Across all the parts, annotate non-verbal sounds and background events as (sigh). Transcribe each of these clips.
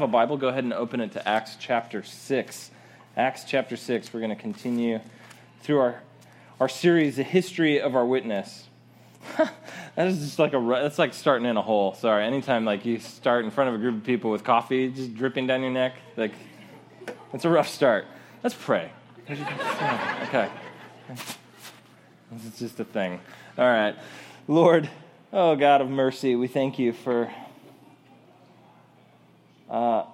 have a Bible, go ahead and open it to Acts chapter 6. Acts chapter 6, we're going to continue through our, our series, The History of Our Witness. (laughs) that is just like a, that's like starting in a hole. Sorry. Anytime like you start in front of a group of people with coffee just dripping down your neck, like, it's a rough start. Let's pray. Okay. This is just a thing. All right. Lord, oh God of mercy, we thank you for uh,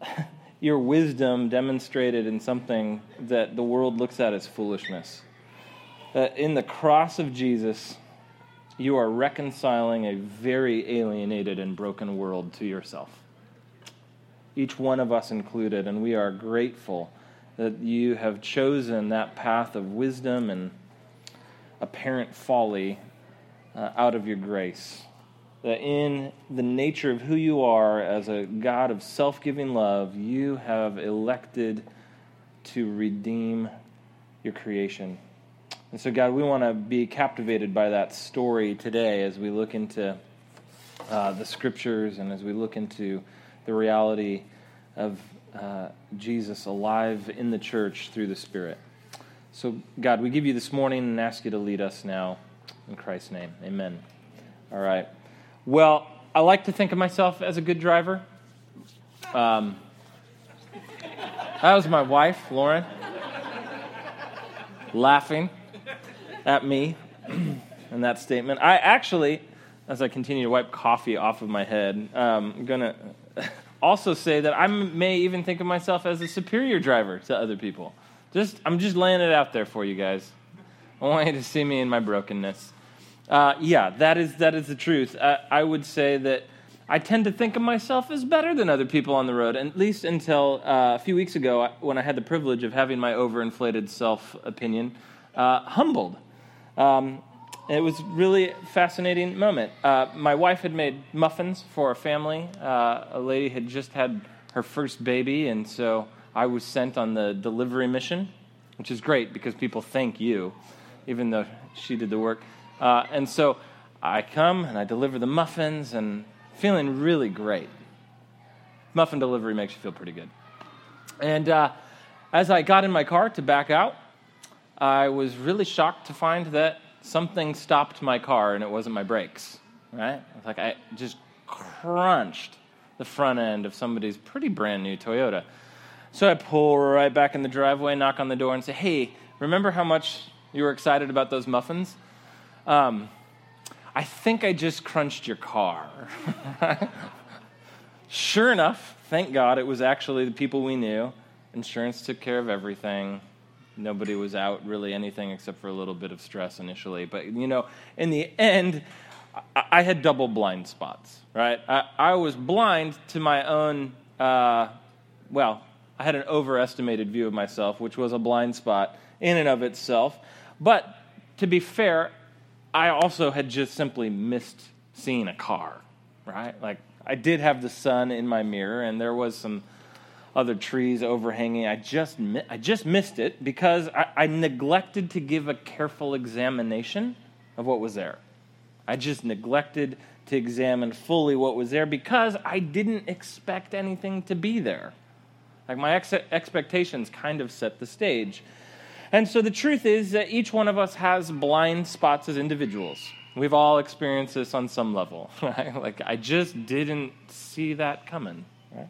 (laughs) your wisdom demonstrated in something that the world looks at as foolishness. That in the cross of Jesus, you are reconciling a very alienated and broken world to yourself. Each one of us included, and we are grateful that you have chosen that path of wisdom and apparent folly uh, out of your grace. That in the nature of who you are as a God of self giving love, you have elected to redeem your creation. And so, God, we want to be captivated by that story today as we look into uh, the scriptures and as we look into the reality of uh, Jesus alive in the church through the Spirit. So, God, we give you this morning and ask you to lead us now. In Christ's name, amen. All right. Well, I like to think of myself as a good driver. Um, that was my wife, Lauren, laughing at me (clears throat) in that statement. I actually, as I continue to wipe coffee off of my head, um, I'm going to also say that I may even think of myself as a superior driver to other people. Just, I'm just laying it out there for you guys. I want you to see me in my brokenness. Uh, yeah, that is that is the truth. Uh, I would say that I tend to think of myself as better than other people on the road, at least until uh, a few weeks ago when I had the privilege of having my overinflated self opinion uh, humbled. Um, it was really a fascinating moment. Uh, my wife had made muffins for a family. Uh, a lady had just had her first baby, and so I was sent on the delivery mission, which is great because people thank you, even though she did the work. Uh, and so I come and I deliver the muffins and feeling really great. Muffin delivery makes you feel pretty good. And uh, as I got in my car to back out, I was really shocked to find that something stopped my car and it wasn't my brakes, right? It's like I just crunched the front end of somebody's pretty brand new Toyota. So I pull right back in the driveway, knock on the door, and say, Hey, remember how much you were excited about those muffins? Um, I think I just crunched your car. (laughs) sure enough, thank God it was actually the people we knew. Insurance took care of everything. Nobody was out really anything except for a little bit of stress initially. But, you know, in the end, I had double blind spots, right? I, I was blind to my own, uh, well, I had an overestimated view of myself, which was a blind spot in and of itself. But to be fair, I also had just simply missed seeing a car, right? Like I did have the sun in my mirror, and there was some other trees overhanging. I just I just missed it because I, I neglected to give a careful examination of what was there. I just neglected to examine fully what was there because I didn't expect anything to be there. Like my ex- expectations kind of set the stage. And so the truth is that each one of us has blind spots as individuals. We've all experienced this on some level, (laughs) right? Like, I just didn't see that coming, right?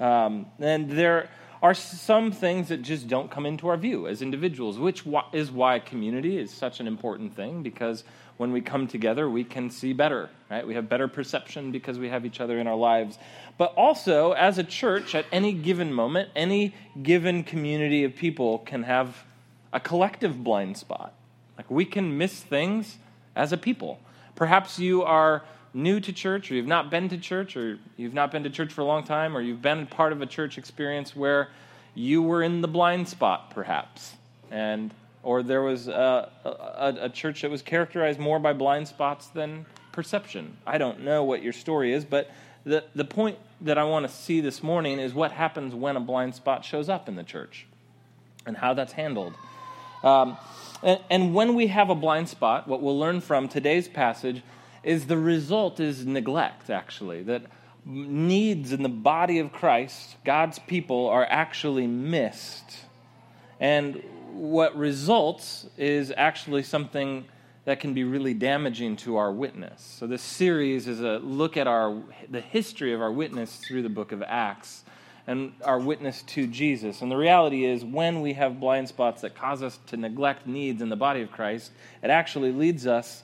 Um, and there are some things that just don't come into our view as individuals, which is why community is such an important thing because when we come together, we can see better, right? We have better perception because we have each other in our lives. But also, as a church, at any given moment, any given community of people can have a collective blind spot. Like we can miss things as a people. Perhaps you are new to church, or you've not been to church, or you've not been to church for a long time, or you've been part of a church experience where you were in the blind spot, perhaps. And or there was a, a, a church that was characterized more by blind spots than perception. I don't know what your story is, but the, the point that I want to see this morning is what happens when a blind spot shows up in the church and how that's handled. Um, and, and when we have a blind spot, what we'll learn from today's passage is the result is neglect, actually. That needs in the body of Christ, God's people, are actually missed. And what results is actually something that can be really damaging to our witness. So this series is a look at our the history of our witness through the book of Acts and our witness to Jesus. And the reality is when we have blind spots that cause us to neglect needs in the body of Christ, it actually leads us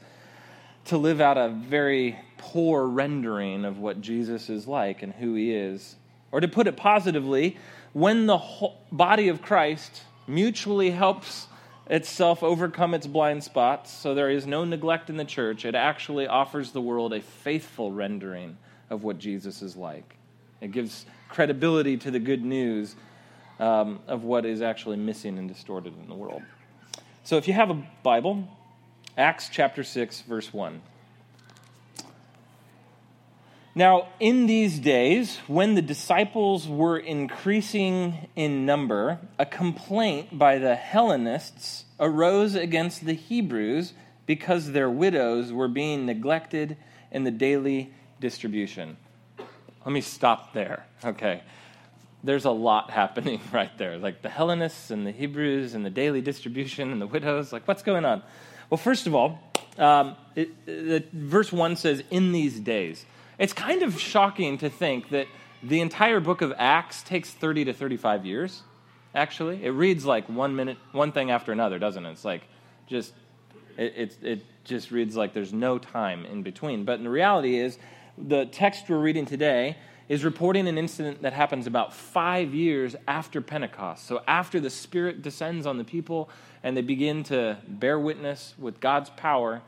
to live out a very poor rendering of what Jesus is like and who he is. Or to put it positively, when the body of Christ mutually helps itself overcome its blind spots, so there is no neglect in the church, it actually offers the world a faithful rendering of what Jesus is like. It gives credibility to the good news um, of what is actually missing and distorted in the world. So if you have a Bible, Acts chapter 6, verse 1. Now, in these days, when the disciples were increasing in number, a complaint by the Hellenists arose against the Hebrews because their widows were being neglected in the daily distribution. Let me stop there. Okay. There's a lot (laughs) happening right there. Like the Hellenists and the Hebrews and the daily distribution and the widows. Like, what's going on? Well, first of all, um, it, it, verse 1 says, in these days. It's kind of shocking to think that the entire book of Acts takes 30 to 35 years, actually. It reads like one minute, one thing after another, doesn't it? It's like just, it, it, it just reads like there's no time in between. But the reality is, the text we're reading today is reporting an incident that happens about five years after Pentecost. So, after the Spirit descends on the people and they begin to bear witness with God's power,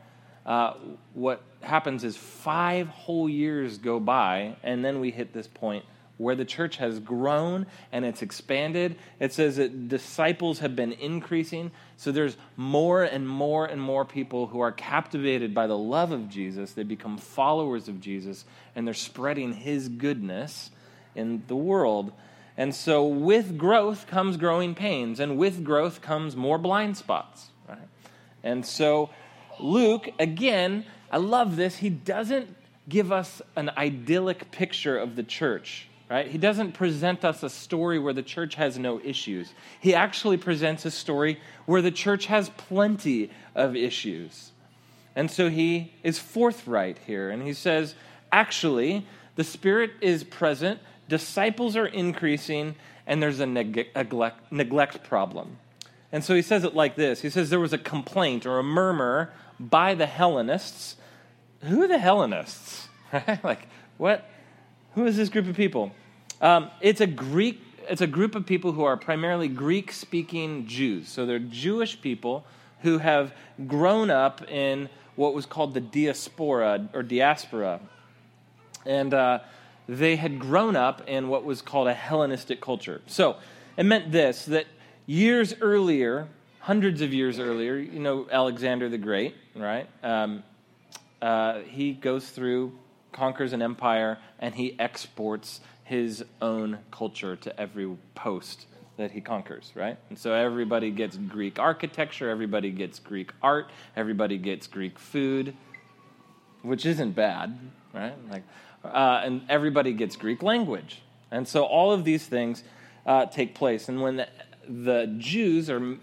uh, what happens is five whole years go by, and then we hit this point where the church has grown and it's expanded. It says that disciples have been increasing. So there's more and more and more people who are captivated by the love of Jesus. They become followers of Jesus and they're spreading his goodness in the world. And so with growth comes growing pains, and with growth comes more blind spots. Right? And so Luke, again, I love this. He doesn't give us an idyllic picture of the church, right? He doesn't present us a story where the church has no issues. He actually presents a story where the church has plenty of issues. And so he is forthright here, and he says, actually, the Spirit is present, disciples are increasing, and there's a neglect, neglect problem. And so he says it like this He says, There was a complaint or a murmur by the Hellenists. Who are the Hellenists? (laughs) like, what? Who is this group of people? Um, it's a Greek. It's a group of people who are primarily Greek-speaking Jews. So they're Jewish people who have grown up in what was called the diaspora or diaspora, and uh, they had grown up in what was called a Hellenistic culture. So it meant this: that years earlier, hundreds of years earlier, you know Alexander the Great, right? Um, uh, he goes through, conquers an empire, and he exports his own culture to every post that he conquers, right? And so everybody gets Greek architecture, everybody gets Greek art, everybody gets Greek food, which isn't bad, right? Like, uh, and everybody gets Greek language. And so all of these things uh, take place. And when the, the Jews are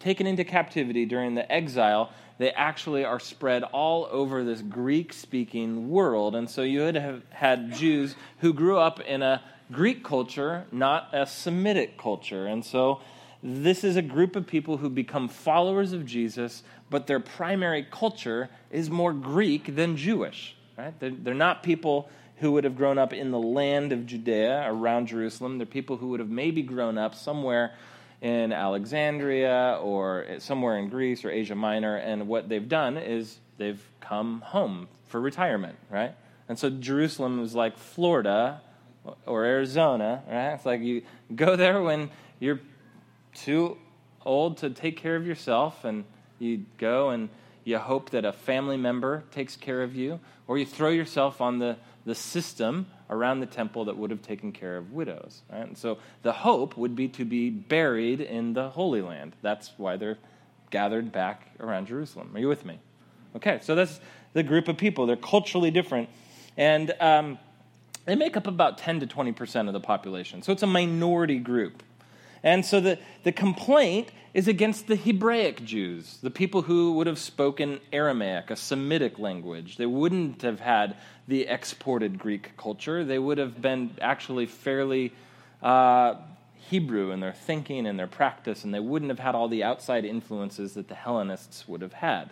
taken into captivity during the exile, they actually are spread all over this Greek speaking world. And so you would have had Jews who grew up in a Greek culture, not a Semitic culture. And so this is a group of people who become followers of Jesus, but their primary culture is more Greek than Jewish. Right? They're, they're not people who would have grown up in the land of Judea around Jerusalem. They're people who would have maybe grown up somewhere in Alexandria or somewhere in Greece or Asia Minor, and what they've done is they've come home for retirement, right? And so Jerusalem is like Florida or Arizona, right? It's like you go there when you're too old to take care of yourself, and you go and you hope that a family member takes care of you, or you throw yourself on the, the system around the temple that would have taken care of widows. Right? And so the hope would be to be buried in the Holy Land. That's why they're gathered back around Jerusalem. Are you with me? Okay, so that's the group of people. They're culturally different. And um, they make up about 10 to 20% of the population. So it's a minority group. And so the, the complaint is against the Hebraic Jews, the people who would have spoken Aramaic, a Semitic language. They wouldn't have had the exported Greek culture. They would have been actually fairly uh, Hebrew in their thinking and their practice, and they wouldn't have had all the outside influences that the Hellenists would have had.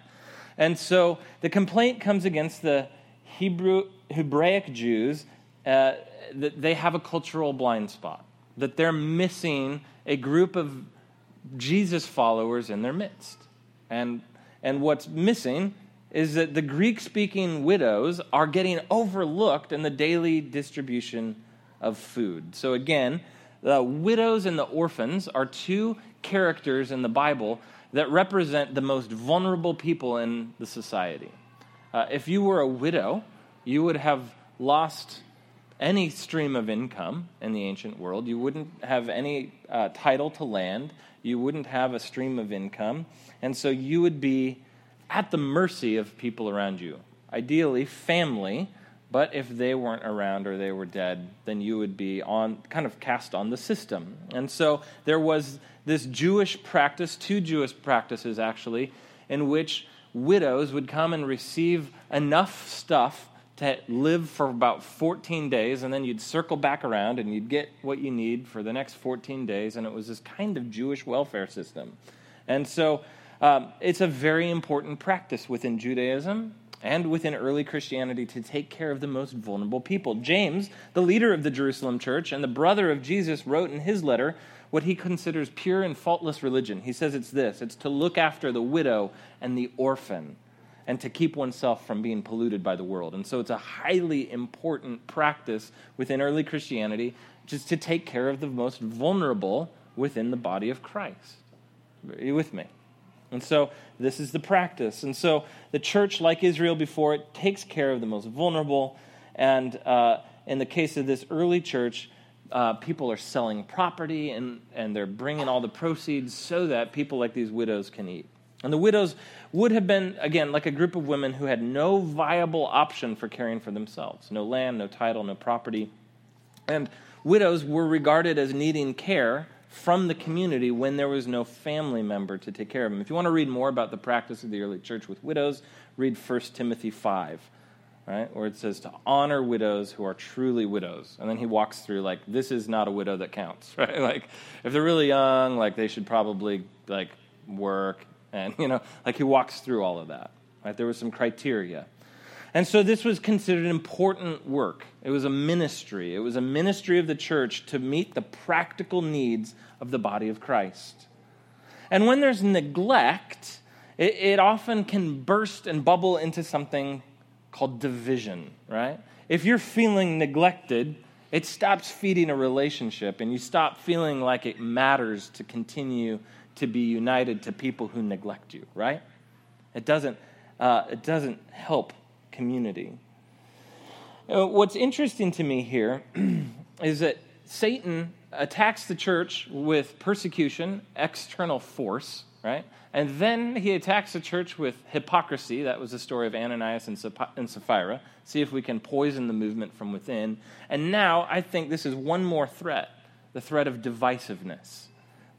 And so the complaint comes against the Hebrew, Hebraic Jews uh, that they have a cultural blind spot, that they're missing a group of Jesus followers in their midst. And, and what's missing is that the Greek speaking widows are getting overlooked in the daily distribution of food. So, again, the widows and the orphans are two characters in the Bible that represent the most vulnerable people in the society. Uh, if you were a widow, you would have lost any stream of income in the ancient world. You wouldn't have any uh, title to land. You wouldn't have a stream of income. And so you would be at the mercy of people around you. Ideally, family, but if they weren't around or they were dead, then you would be on kind of cast on the system. And so there was this Jewish practice, two Jewish practices actually, in which widows would come and receive enough stuff to live for about 14 days, and then you'd circle back around and you'd get what you need for the next 14 days. And it was this kind of Jewish welfare system. And so um, it's a very important practice within Judaism and within early Christianity to take care of the most vulnerable people. James, the leader of the Jerusalem church and the brother of Jesus, wrote in his letter what he considers pure and faultless religion. He says it's this it's to look after the widow and the orphan and to keep oneself from being polluted by the world. And so it's a highly important practice within early Christianity just to take care of the most vulnerable within the body of Christ. Are you with me? And so this is the practice. And so the church, like Israel before it, takes care of the most vulnerable. And uh, in the case of this early church, uh, people are selling property and, and they're bringing all the proceeds so that people like these widows can eat. And the widows would have been, again, like a group of women who had no viable option for caring for themselves no land, no title, no property. And widows were regarded as needing care from the community when there was no family member to take care of them. If you want to read more about the practice of the early church with widows, read 1 Timothy 5, right? Where it says to honor widows who are truly widows. And then he walks through, like, this is not a widow that counts, (laughs) right? Like, if they're really young, like, they should probably, like, work and, you know, like he walks through all of that. Right? There was some criteria. And so this was considered important work. It was a ministry. It was a ministry of the church to meet the practical needs of the body of Christ. And when there's neglect, it, it often can burst and bubble into something called division, right? If you're feeling neglected, it stops feeding a relationship and you stop feeling like it matters to continue to be united to people who neglect you, right? It doesn't, uh, it doesn't help community. Uh, what's interesting to me here (clears throat) is that Satan attacks the church with persecution, external force, right? And then he attacks the church with hypocrisy. That was the story of Ananias and Sapphira. See if we can poison the movement from within. And now I think this is one more threat the threat of divisiveness.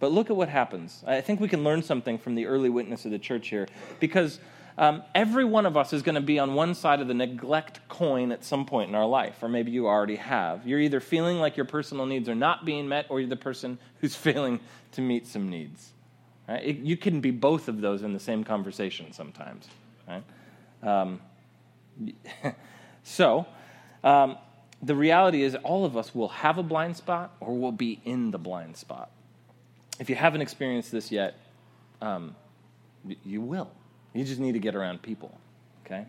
But look at what happens. I think we can learn something from the early witness of the church here because um, every one of us is going to be on one side of the neglect coin at some point in our life, or maybe you already have. You're either feeling like your personal needs are not being met, or you're the person who's (laughs) failing to meet some needs. Right? It, you can be both of those in the same conversation sometimes. Right? Um, (laughs) so, um, the reality is, all of us will have a blind spot or will be in the blind spot if you haven't experienced this yet, um, you will. You just need to get around people, okay?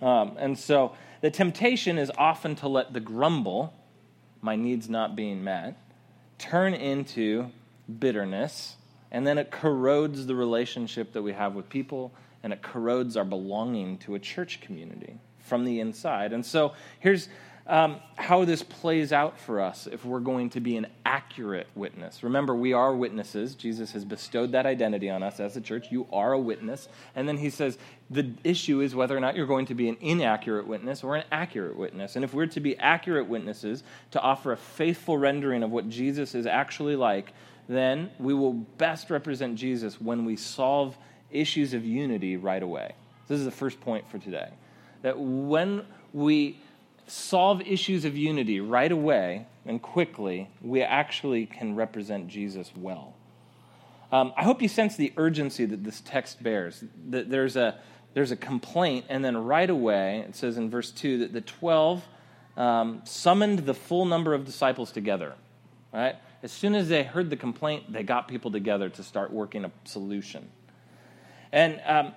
Um, and so the temptation is often to let the grumble, my needs not being met, turn into bitterness, and then it corrodes the relationship that we have with people, and it corrodes our belonging to a church community from the inside. And so here's um, how this plays out for us if we're going to be an accurate witness. Remember, we are witnesses. Jesus has bestowed that identity on us as a church. You are a witness. And then he says the issue is whether or not you're going to be an inaccurate witness or an accurate witness. And if we're to be accurate witnesses, to offer a faithful rendering of what Jesus is actually like, then we will best represent Jesus when we solve issues of unity right away. This is the first point for today. That when we solve issues of unity right away and quickly, we actually can represent Jesus well. Um, I hope you sense the urgency that this text bears. That there's a there's a complaint, and then right away it says in verse two that the twelve um, summoned the full number of disciples together. Right? As soon as they heard the complaint, they got people together to start working a solution. And um,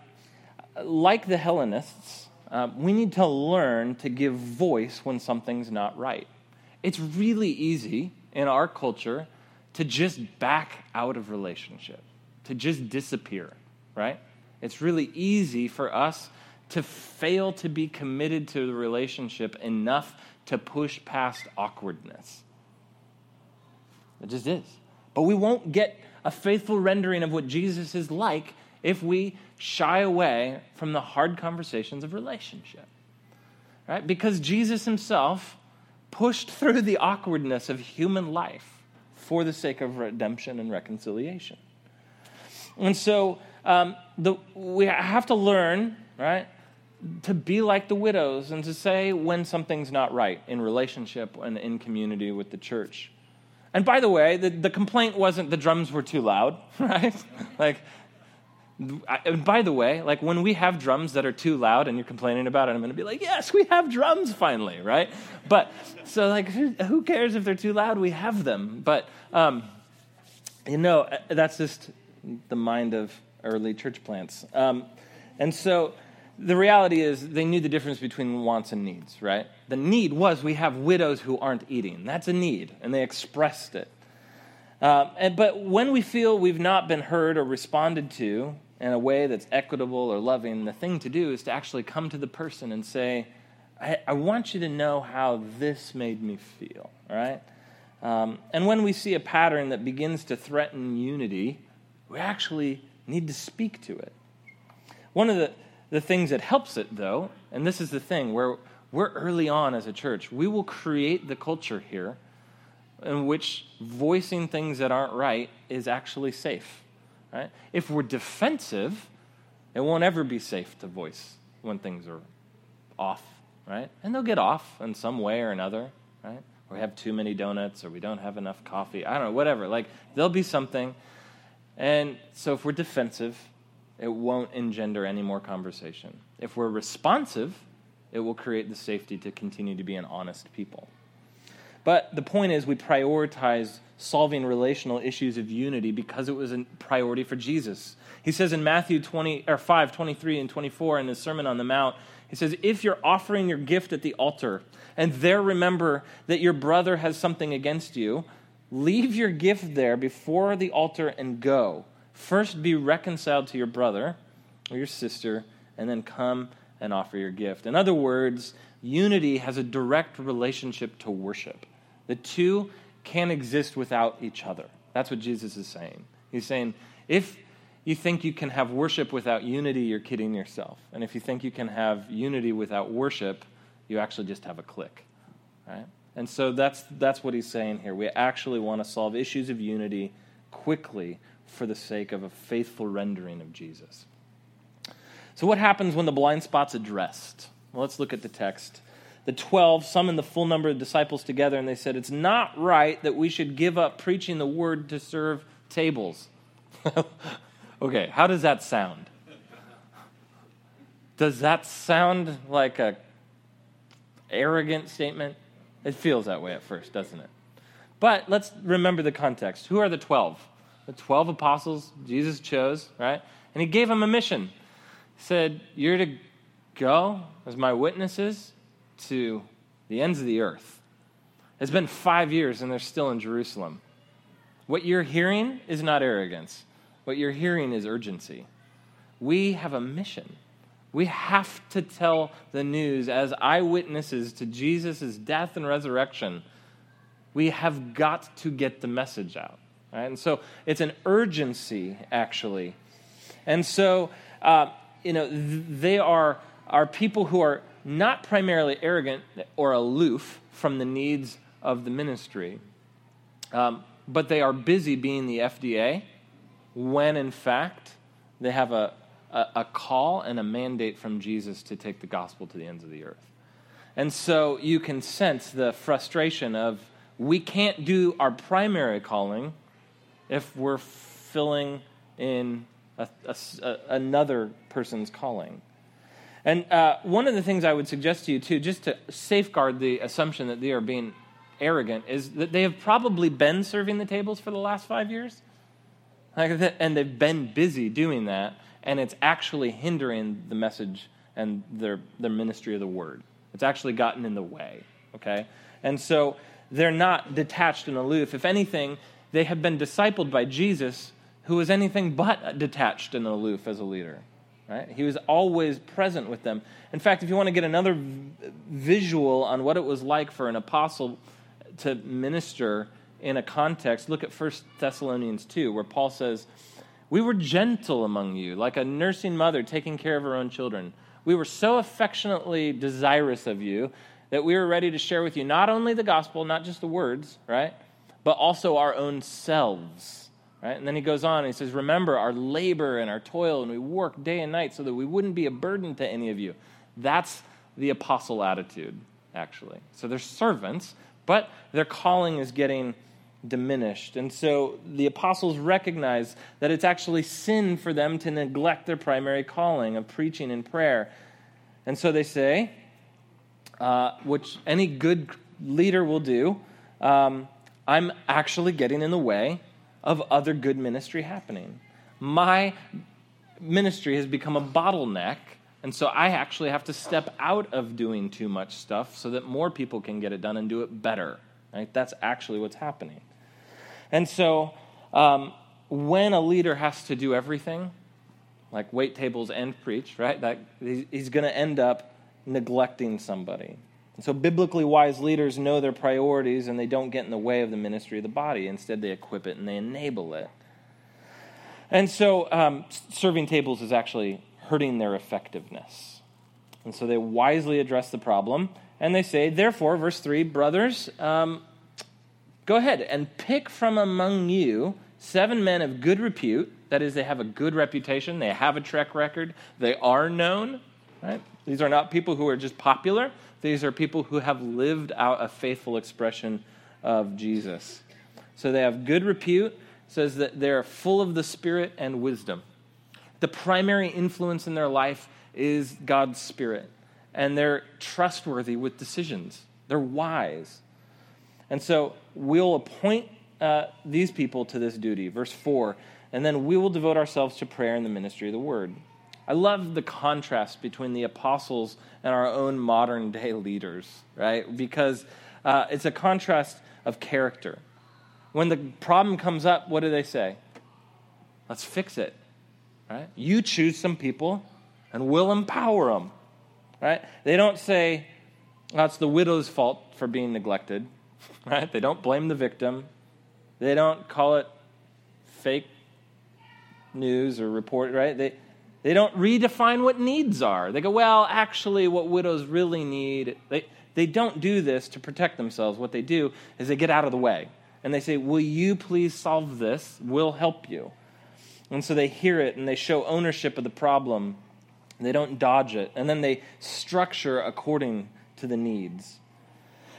like the Hellenists, uh, we need to learn to give voice when something's not right. It's really easy in our culture to just back out of relationship, to just disappear, right? It's really easy for us to fail to be committed to the relationship enough to push past awkwardness. It just is. But we won't get a faithful rendering of what Jesus is like if we shy away from the hard conversations of relationship. Right? Because Jesus himself pushed through the awkwardness of human life for the sake of redemption and reconciliation. And so um, the, we have to learn, right, to be like the widows and to say when something's not right in relationship and in community with the church. And by the way, the, the complaint wasn't the drums were too loud, (laughs) right? like and by the way, like when we have drums that are too loud and you're complaining about it, I'm going to be like, yes, we have drums finally, right? But so like, who cares if they're too loud? We have them. But um, you know, uh, that's just the mind of early church plants. Um, and so the reality is they knew the difference between wants and needs, right? The need was we have widows who aren't eating. That's a need, and they expressed it. Uh, and, but when we feel we've not been heard or responded to, in a way that's equitable or loving, the thing to do is to actually come to the person and say, I, I want you to know how this made me feel, right? Um, and when we see a pattern that begins to threaten unity, we actually need to speak to it. One of the, the things that helps it, though, and this is the thing where we're early on as a church, we will create the culture here in which voicing things that aren't right is actually safe. Right? If we're defensive, it won't ever be safe to voice when things are off, right? And they'll get off in some way or another, right? Or we have too many donuts or we don't have enough coffee. I don't know, whatever. Like, there'll be something. And so if we're defensive, it won't engender any more conversation. If we're responsive, it will create the safety to continue to be an honest people. But the point is, we prioritize solving relational issues of unity because it was a priority for Jesus. He says in Matthew 20 or 5, 23 and 24 in his Sermon on the Mount, he says, If you're offering your gift at the altar and there remember that your brother has something against you, leave your gift there before the altar and go. First be reconciled to your brother or your sister, and then come and offer your gift. In other words, unity has a direct relationship to worship. The two can't exist without each other. That's what Jesus is saying. He's saying, if you think you can have worship without unity, you're kidding yourself. And if you think you can have unity without worship, you actually just have a clique. Right? And so that's, that's what he's saying here. We actually want to solve issues of unity quickly for the sake of a faithful rendering of Jesus. So, what happens when the blind spot's addressed? Well, let's look at the text the 12 summoned the full number of disciples together and they said, It's not right that we should give up preaching the word to serve tables. (laughs) okay, how does that sound? Does that sound like a arrogant statement? It feels that way at first, doesn't it? But let's remember the context. Who are the 12? The 12 apostles Jesus chose, right? And he gave them a mission. He said, You're to go as my witnesses to the ends of the earth. It's been five years and they're still in Jerusalem. What you're hearing is not arrogance, what you're hearing is urgency. We have a mission. We have to tell the news as eyewitnesses to Jesus' death and resurrection. We have got to get the message out. Right? And so it's an urgency, actually. And so, uh, you know, th- they are, are people who are not primarily arrogant or aloof from the needs of the ministry, um, but they are busy being the FDA when, in fact, they have a, a, a call and a mandate from Jesus to take the gospel to the ends of the earth. And so you can sense the frustration of we can't do our primary calling if we're filling in a, a, another person's calling. And uh, one of the things I would suggest to you, too, just to safeguard the assumption that they are being arrogant, is that they have probably been serving the tables for the last five years. And they've been busy doing that, and it's actually hindering the message and their, their ministry of the word. It's actually gotten in the way, okay? And so they're not detached and aloof. If anything, they have been discipled by Jesus, who is anything but detached and aloof as a leader. Right? He was always present with them. In fact, if you want to get another visual on what it was like for an apostle to minister in a context, look at 1 Thessalonians 2, where Paul says, We were gentle among you, like a nursing mother taking care of her own children. We were so affectionately desirous of you that we were ready to share with you not only the gospel, not just the words, right, but also our own selves Right? And then he goes on and he says, Remember our labor and our toil, and we work day and night so that we wouldn't be a burden to any of you. That's the apostle attitude, actually. So they're servants, but their calling is getting diminished. And so the apostles recognize that it's actually sin for them to neglect their primary calling of preaching and prayer. And so they say, uh, which any good leader will do, um, I'm actually getting in the way of other good ministry happening. My ministry has become a bottleneck, and so I actually have to step out of doing too much stuff so that more people can get it done and do it better. Right? That's actually what's happening. And so um, when a leader has to do everything, like wait tables and preach, right? That he's going to end up neglecting somebody. And so, biblically wise leaders know their priorities and they don't get in the way of the ministry of the body. Instead, they equip it and they enable it. And so, um, serving tables is actually hurting their effectiveness. And so, they wisely address the problem and they say, therefore, verse 3, brothers, um, go ahead and pick from among you seven men of good repute. That is, they have a good reputation, they have a track record, they are known. Right? These are not people who are just popular. These are people who have lived out a faithful expression of Jesus. So they have good repute, says that they're full of the Spirit and wisdom. The primary influence in their life is God's Spirit, and they're trustworthy with decisions. They're wise. And so we'll appoint uh, these people to this duty. Verse 4 and then we will devote ourselves to prayer and the ministry of the word. I love the contrast between the apostles and our own modern day leaders, right? Because uh, it's a contrast of character. When the problem comes up, what do they say? Let's fix it, right? You choose some people and we'll empower them, right? They don't say, that's the widow's fault for being neglected, (laughs) right? They don't blame the victim. They don't call it fake news or report, right? They, they don't redefine what needs are. They go, well, actually, what widows really need, they, they don't do this to protect themselves. What they do is they get out of the way. And they say, Will you please solve this? We'll help you. And so they hear it and they show ownership of the problem. They don't dodge it. And then they structure according to the needs.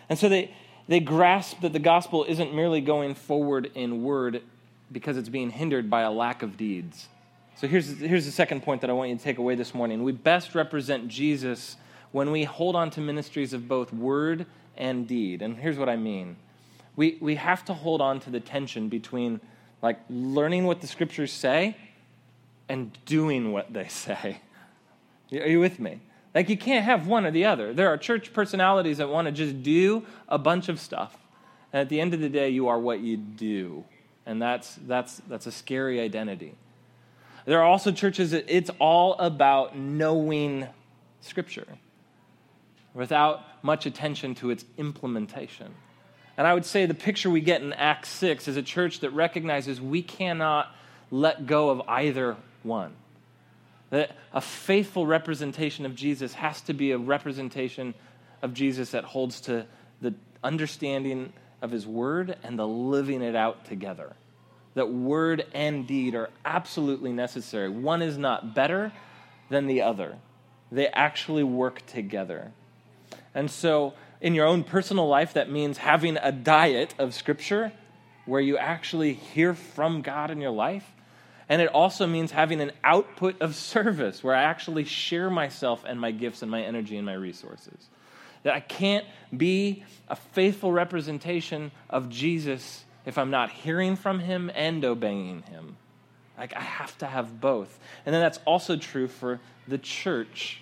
And so they, they grasp that the gospel isn't merely going forward in word because it's being hindered by a lack of deeds. So here's, here's the second point that I want you to take away this morning. We best represent Jesus when we hold on to ministries of both word and deed. And here's what I mean we, we have to hold on to the tension between like learning what the scriptures say and doing what they say. Are you with me? Like you can't have one or the other. There are church personalities that want to just do a bunch of stuff. And at the end of the day, you are what you do. And that's, that's, that's a scary identity. There are also churches that it's all about knowing Scripture without much attention to its implementation. And I would say the picture we get in Acts 6 is a church that recognizes we cannot let go of either one. That a faithful representation of Jesus has to be a representation of Jesus that holds to the understanding of his word and the living it out together. That word and deed are absolutely necessary. One is not better than the other, they actually work together. And so, in your own personal life, that means having a diet of scripture where you actually hear from God in your life. And it also means having an output of service where I actually share myself and my gifts and my energy and my resources. That I can't be a faithful representation of Jesus if I'm not hearing from him and obeying him. Like, I have to have both. And then that's also true for the church.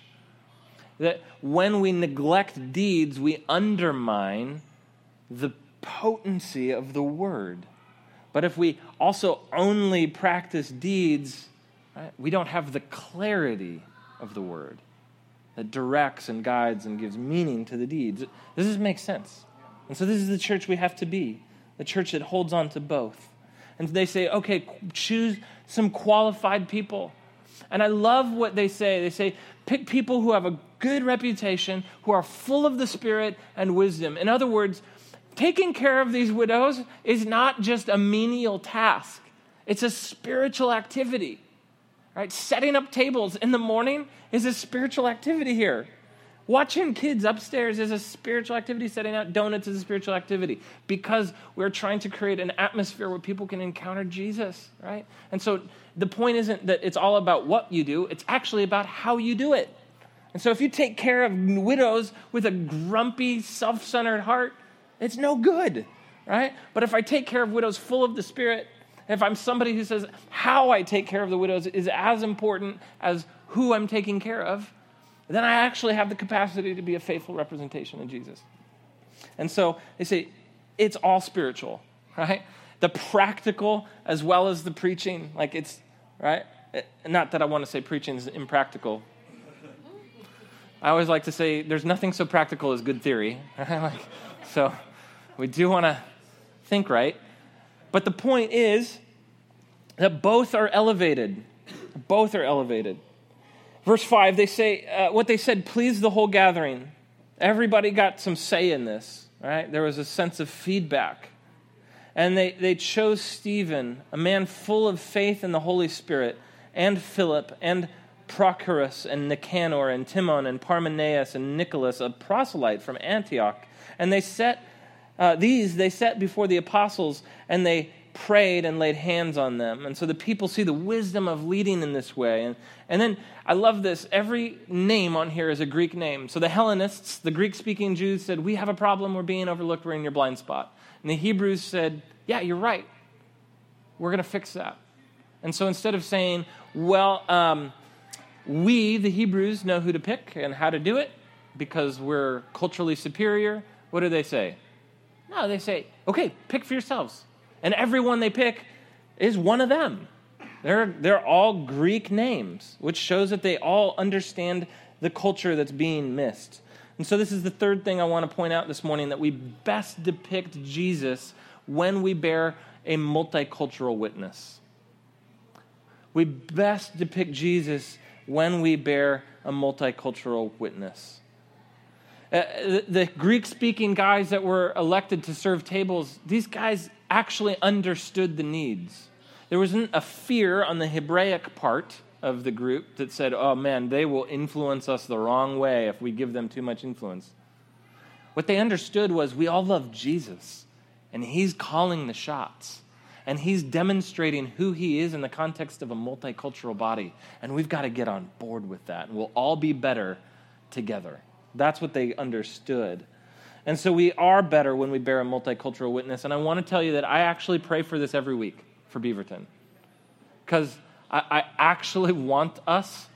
That when we neglect deeds, we undermine the potency of the word. But if we also only practice deeds, right, we don't have the clarity of the word that directs and guides and gives meaning to the deeds. This does make sense. And so this is the church we have to be the church that holds on to both. And they say, okay, choose some qualified people. And I love what they say. They say, pick people who have a good reputation, who are full of the Spirit and wisdom. In other words, taking care of these widows is not just a menial task, it's a spiritual activity. Right? Setting up tables in the morning is a spiritual activity here. Watching kids upstairs is a spiritual activity. Setting out donuts is a spiritual activity because we're trying to create an atmosphere where people can encounter Jesus, right? And so the point isn't that it's all about what you do, it's actually about how you do it. And so if you take care of widows with a grumpy, self centered heart, it's no good, right? But if I take care of widows full of the Spirit, if I'm somebody who says how I take care of the widows is as important as who I'm taking care of, then I actually have the capacity to be a faithful representation of Jesus. And so they say it's all spiritual, right? The practical as well as the preaching. Like it's, right? Eh, not that I want to say preaching is impractical. I always like to say there's nothing so practical as good theory. (laughs) like, so we do want to think right. But the point is that both are elevated. Both are elevated. Verse 5, they say, uh, what they said pleased the whole gathering. Everybody got some say in this, right? There was a sense of feedback. And they, they chose Stephen, a man full of faith in the Holy Spirit, and Philip, and Prochorus, and Nicanor, and Timon, and Parmenas, and Nicholas, a proselyte from Antioch and they set uh, these they set before the apostles, and they prayed and laid hands on them. And so the people see the wisdom of leading in this way. And, and then I love this. Every name on here is a Greek name. So the Hellenists, the Greek speaking Jews, said, We have a problem. We're being overlooked. We're in your blind spot. And the Hebrews said, Yeah, you're right. We're going to fix that. And so instead of saying, Well, um, we, the Hebrews, know who to pick and how to do it because we're culturally superior, what do they say? No, they say, okay, pick for yourselves. And everyone they pick is one of them. They're, they're all Greek names, which shows that they all understand the culture that's being missed. And so, this is the third thing I want to point out this morning that we best depict Jesus when we bear a multicultural witness. We best depict Jesus when we bear a multicultural witness. Uh, the Greek speaking guys that were elected to serve tables, these guys actually understood the needs. There wasn't a fear on the Hebraic part of the group that said, oh man, they will influence us the wrong way if we give them too much influence. What they understood was we all love Jesus, and he's calling the shots. And he's demonstrating who he is in the context of a multicultural body. And we've got to get on board with that. And we'll all be better together. That's what they understood. And so we are better when we bear a multicultural witness. And I want to tell you that I actually pray for this every week for Beaverton. Because I, I, actually want us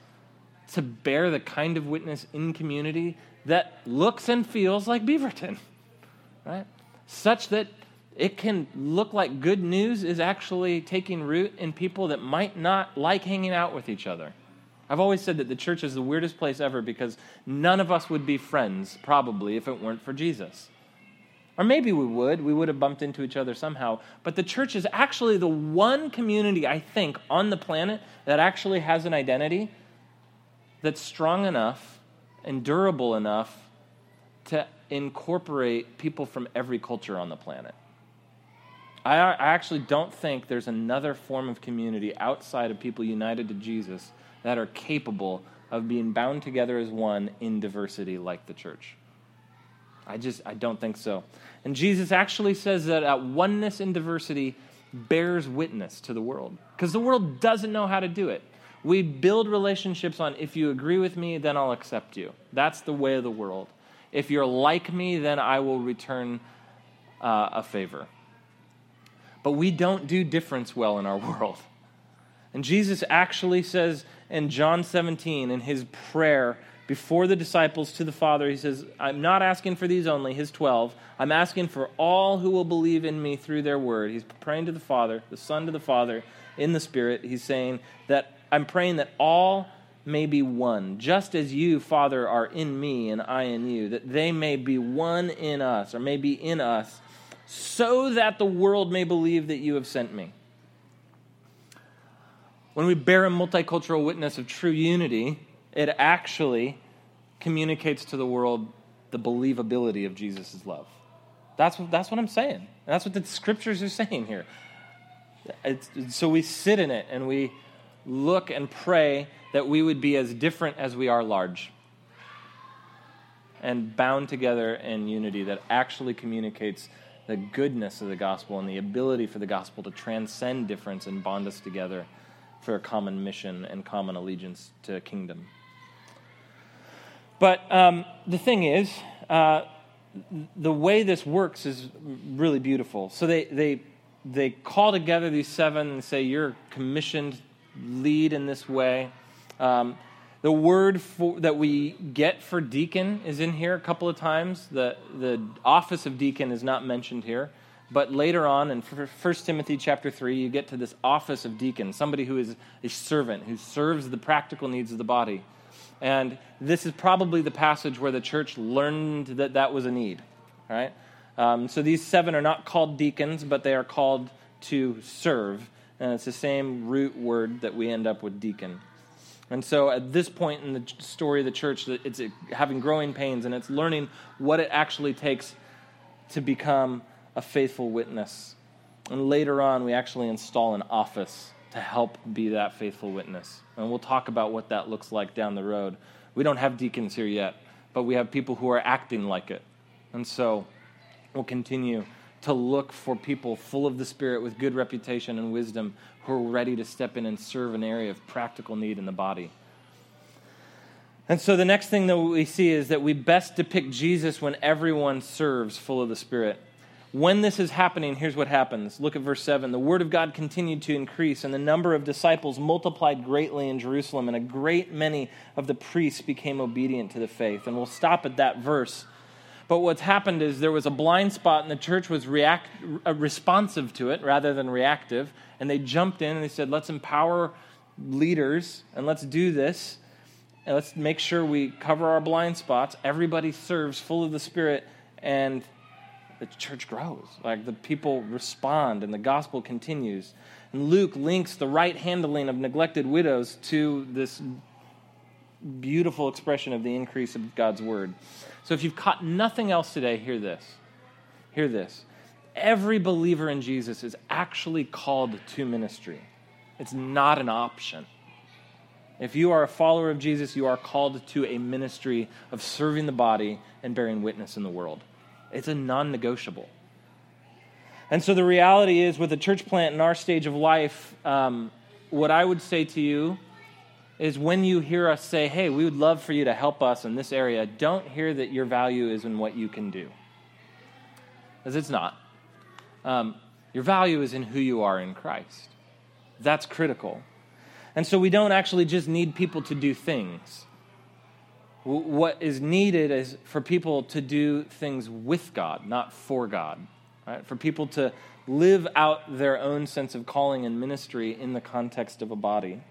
to bear the kind of witness in community that looks and feels like Beaverton, (laughs) right? Such that it can look like good news is actually taking root in people that might not like hanging out with each other. I've always said that the church is the weirdest place ever because none of us would be friends, probably, if it weren't for Jesus. Or maybe we would. We would have bumped into each other somehow. But the church is actually the one community, I think, on the planet that actually has an identity that's strong enough and durable enough to incorporate people from every culture on the planet. I, actually don't think there's another form of community outside of people united to Jesus that are capable of being bound together as one in diversity like the church. I just I don't think so. And Jesus actually says that uh, oneness in diversity bears witness to the world because the world doesn't know how to do it. We build relationships on if you agree with me, then I'll accept you. That's the way of the world. If you're like me, then I will return uh, a favor. But we don't do difference well in our (laughs) world. And Jesus actually says in John 17, in his prayer before the disciples to the Father, he says, I'm not asking for these only, his 12. I'm asking for all who will believe in me through their word. He's praying to the Father, the Son to the Father, in the Spirit. He's saying that I'm praying that all may be one, just as you, Father, are in me and I in you, that they may be one in us, or may be in us so that the world may believe that you have sent me. When we bear a multicultural witness of true unity, it actually communicates to the world the believability of Jesus' love. That's what, that's what I'm saying. That's what the scriptures are saying here. It's, so we sit in it and we look and pray that we would be as different as we are large and bound together in unity that actually communicates the goodness of the gospel and the ability for the gospel to transcend difference and bond us together for a common mission and common allegiance to a kingdom. But um, the thing is, uh, the way this works is really beautiful. So they, they, they call together these seven and say, You're commissioned, lead in this way. Um, the word for, that we get for deacon is in here a couple of times. The, the office of deacon is not mentioned here. But later on in 1 Timothy chapter 3, you get to this office of deacon, somebody who is a servant, who serves the practical needs of the body. And this is probably the passage where the church learned that that was a need. Right? Um, so these seven are not called deacons, but they are called to serve. And it's the same root word that we end up with deacon. And so at this point in the story of the church, it's having growing pains and it's learning what it actually takes to become a faithful witness. And later on, we actually install an office to help be that faithful witness. And we'll talk about what that looks like down the road. We don't have deacons here yet, but we have people who are acting like it. And so we'll continue to look for people full of the Spirit with good reputation and wisdom who are ready to step in and serve an area of practical need in the body. And so the next thing that we see is that we best depict Jesus when everyone serves full of the Spirit. When this is happening, here's what happens. Look at verse 7. The word of God continued to increase, and the number of disciples multiplied greatly in Jerusalem, and a great many of the priests became obedient to the faith. And we'll stop at that verse but what's happened is there was a blind spot, and the church was react, uh, responsive to it rather than reactive. And they jumped in and they said, let's empower leaders and let's do this. And let's make sure we cover our blind spots. Everybody serves full of the Spirit, and the church grows. Like the people respond, and the gospel continues. And Luke links the right handling of neglected widows to this beautiful expression of the increase of God's word. So if you've caught nothing else today, hear this. Hear this. Every believer in Jesus is actually called to ministry, it's not an option. If you are a follower of Jesus, you are called to a ministry of serving the body and bearing witness in the world. It's a non negotiable. And so the reality is, with a church plant in our stage of life, um, what I would say to you is when you hear us say, hey, we would love for you to help us in this area, don't hear that your value is in what you can do. Because it's not. Um, your value is in who you are in Christ. That's critical. And so we don't actually just need people to do things. What is needed is for people to do things with God, not for God. right? For people to live out their own sense of calling and ministry in the context of a body.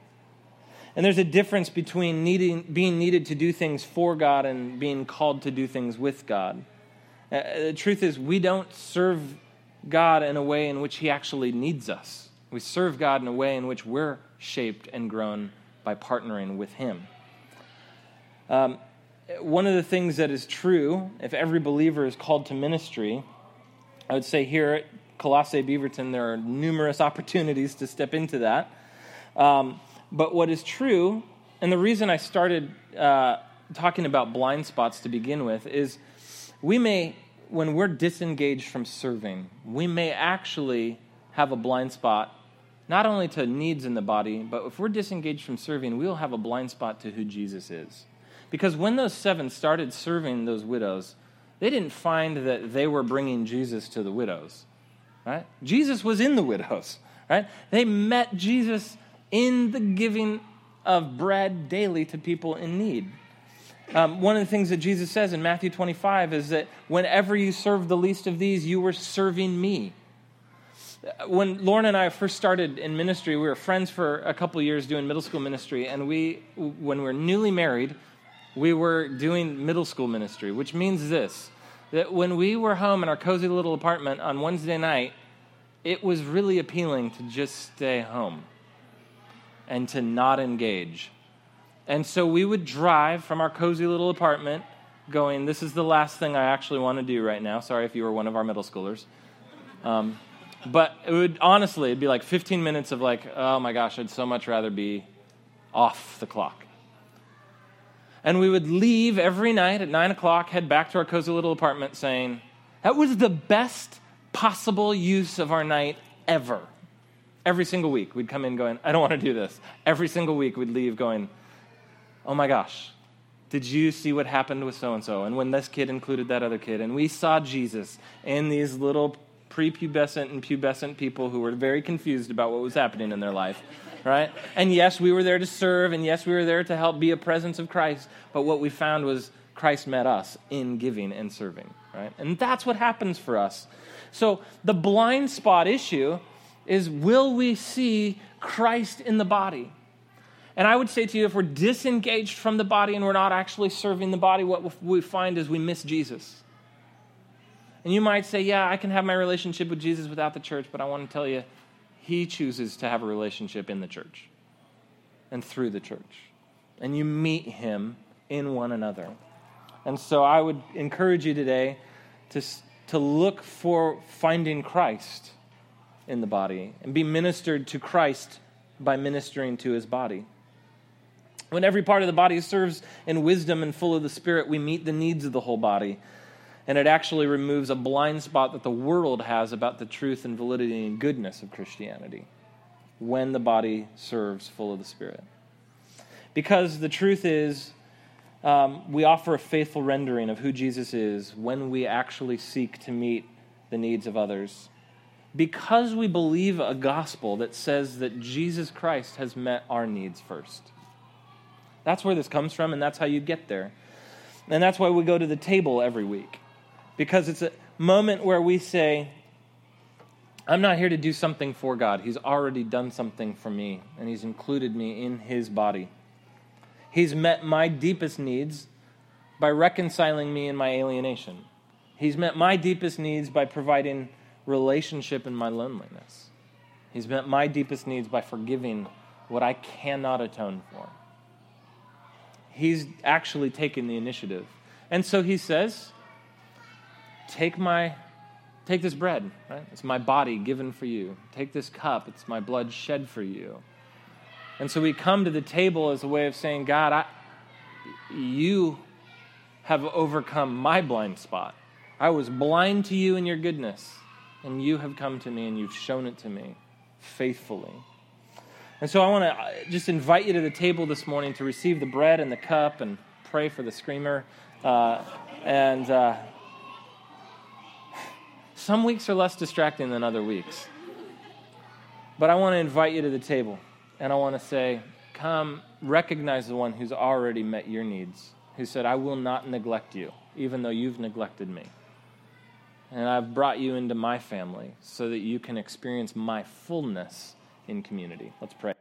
And there's a difference between needing, being needed to do things for God and being called to do things with God. Uh, the truth is, we don't serve God in a way in which He actually needs us. We serve God in a way in which we're shaped and grown by partnering with Him. Um, one of the things that is true, if every believer is called to ministry, I would say here at Colossae Beaverton, there are numerous opportunities to step into that. Um, but what is true, and the reason I started uh, talking about blind spots to begin with, is we may, when we're disengaged from serving, we may actually have a blind spot, not only to needs in the body, but if we're disengaged from serving, we'll have a blind spot to who Jesus is. Because when those seven started serving those widows, they didn't find that they were bringing Jesus to the widows. Right? Jesus was in the widows. Right? They met Jesus in the giving of bread daily to people in need. Um, one of the things that Jesus says in Matthew 25 is that whenever you serve the least of these, you were serving me. When Lauren and I first started in ministry, we were friends for a couple years doing middle school ministry, and we, when we were newly married, we were doing middle school ministry, which means this that when we were home in our cozy little apartment on Wednesday night, it was really appealing to just stay home and to not engage. And so we would drive from our cozy little apartment going, This is the last thing I actually want to do right now. Sorry if you were one of our middle schoolers. Um, but it would honestly, it'd be like 15 minutes of like, oh my gosh, I'd so much rather be off the clock. And we would leave every night at 9 o'clock, head back to our cozy little apartment saying, that was the best possible use of our night ever. Every single week, we'd come in going, I don't want to do this. Every single week, we'd leave going, oh my gosh, did you see what happened with so and so? And when this kid included that other kid, and we saw Jesus in these little prepubescent and pubescent people who were very confused about what was happening in their life right? And yes, we were there to serve, and yes, we were there to help be a presence of Christ. But what we found was Christ met us in giving and serving, right? And that's what happens for us. So the blind spot issue is will we see Christ in the body? And I would say to you, if we're disengaged from the body and we're not actually serving the body, what we find is we miss Jesus. And you might say, Yeah, I can have my relationship with Jesus without the church, but I want to tell you, he chooses to have a relationship in the church and through the church. And you meet Him in one another. And so I would encourage you today to, to look for finding Christ in the body and be ministered to Christ by ministering to his body. When every part of the body serves in wisdom and full of the Spirit, we meet the needs of the whole body and it actually removes a blind spot that the world has about the truth and validity and goodness of Christianity when the body serves full of the Spirit. Because the truth is, um, we offer a faithful rendering of who Jesus is when we actually seek to meet the needs of others. Because we believe a gospel that says that Jesus Christ has met our needs first. That's where this comes from, and that's how you get there. And that's why we go to the table every week because it's a moment where we say, I'm not here to do something for God. He's already done something for me, and He's included me in His body. He's met my deepest needs by reconciling me in my alienation. He's met my deepest needs by providing relationship in my loneliness. He's met my deepest needs by forgiving what I cannot atone for. He's actually taken the initiative. And so he says, take my take this bread, right? It's my body given for you. Take this cup, it's my blood shed for you. And so we come to the table as a way of saying, God, I, you have overcome my blind spot. I was blind to you and your goodness, and you have come to me and you've shown it to me faithfully. And so I want to just invite you to the table this morning to receive the bread and the cup and pray for the screamer. Uh, and. Uh, some weeks are less distracting than other weeks. But I want to invite you to the table, and I want to say, come recognize the one who's already met your needs, who said, I will not neglect you, even though you've neglected me. and I've brought you into my family so that you can experience my fullness in community. Let's pray.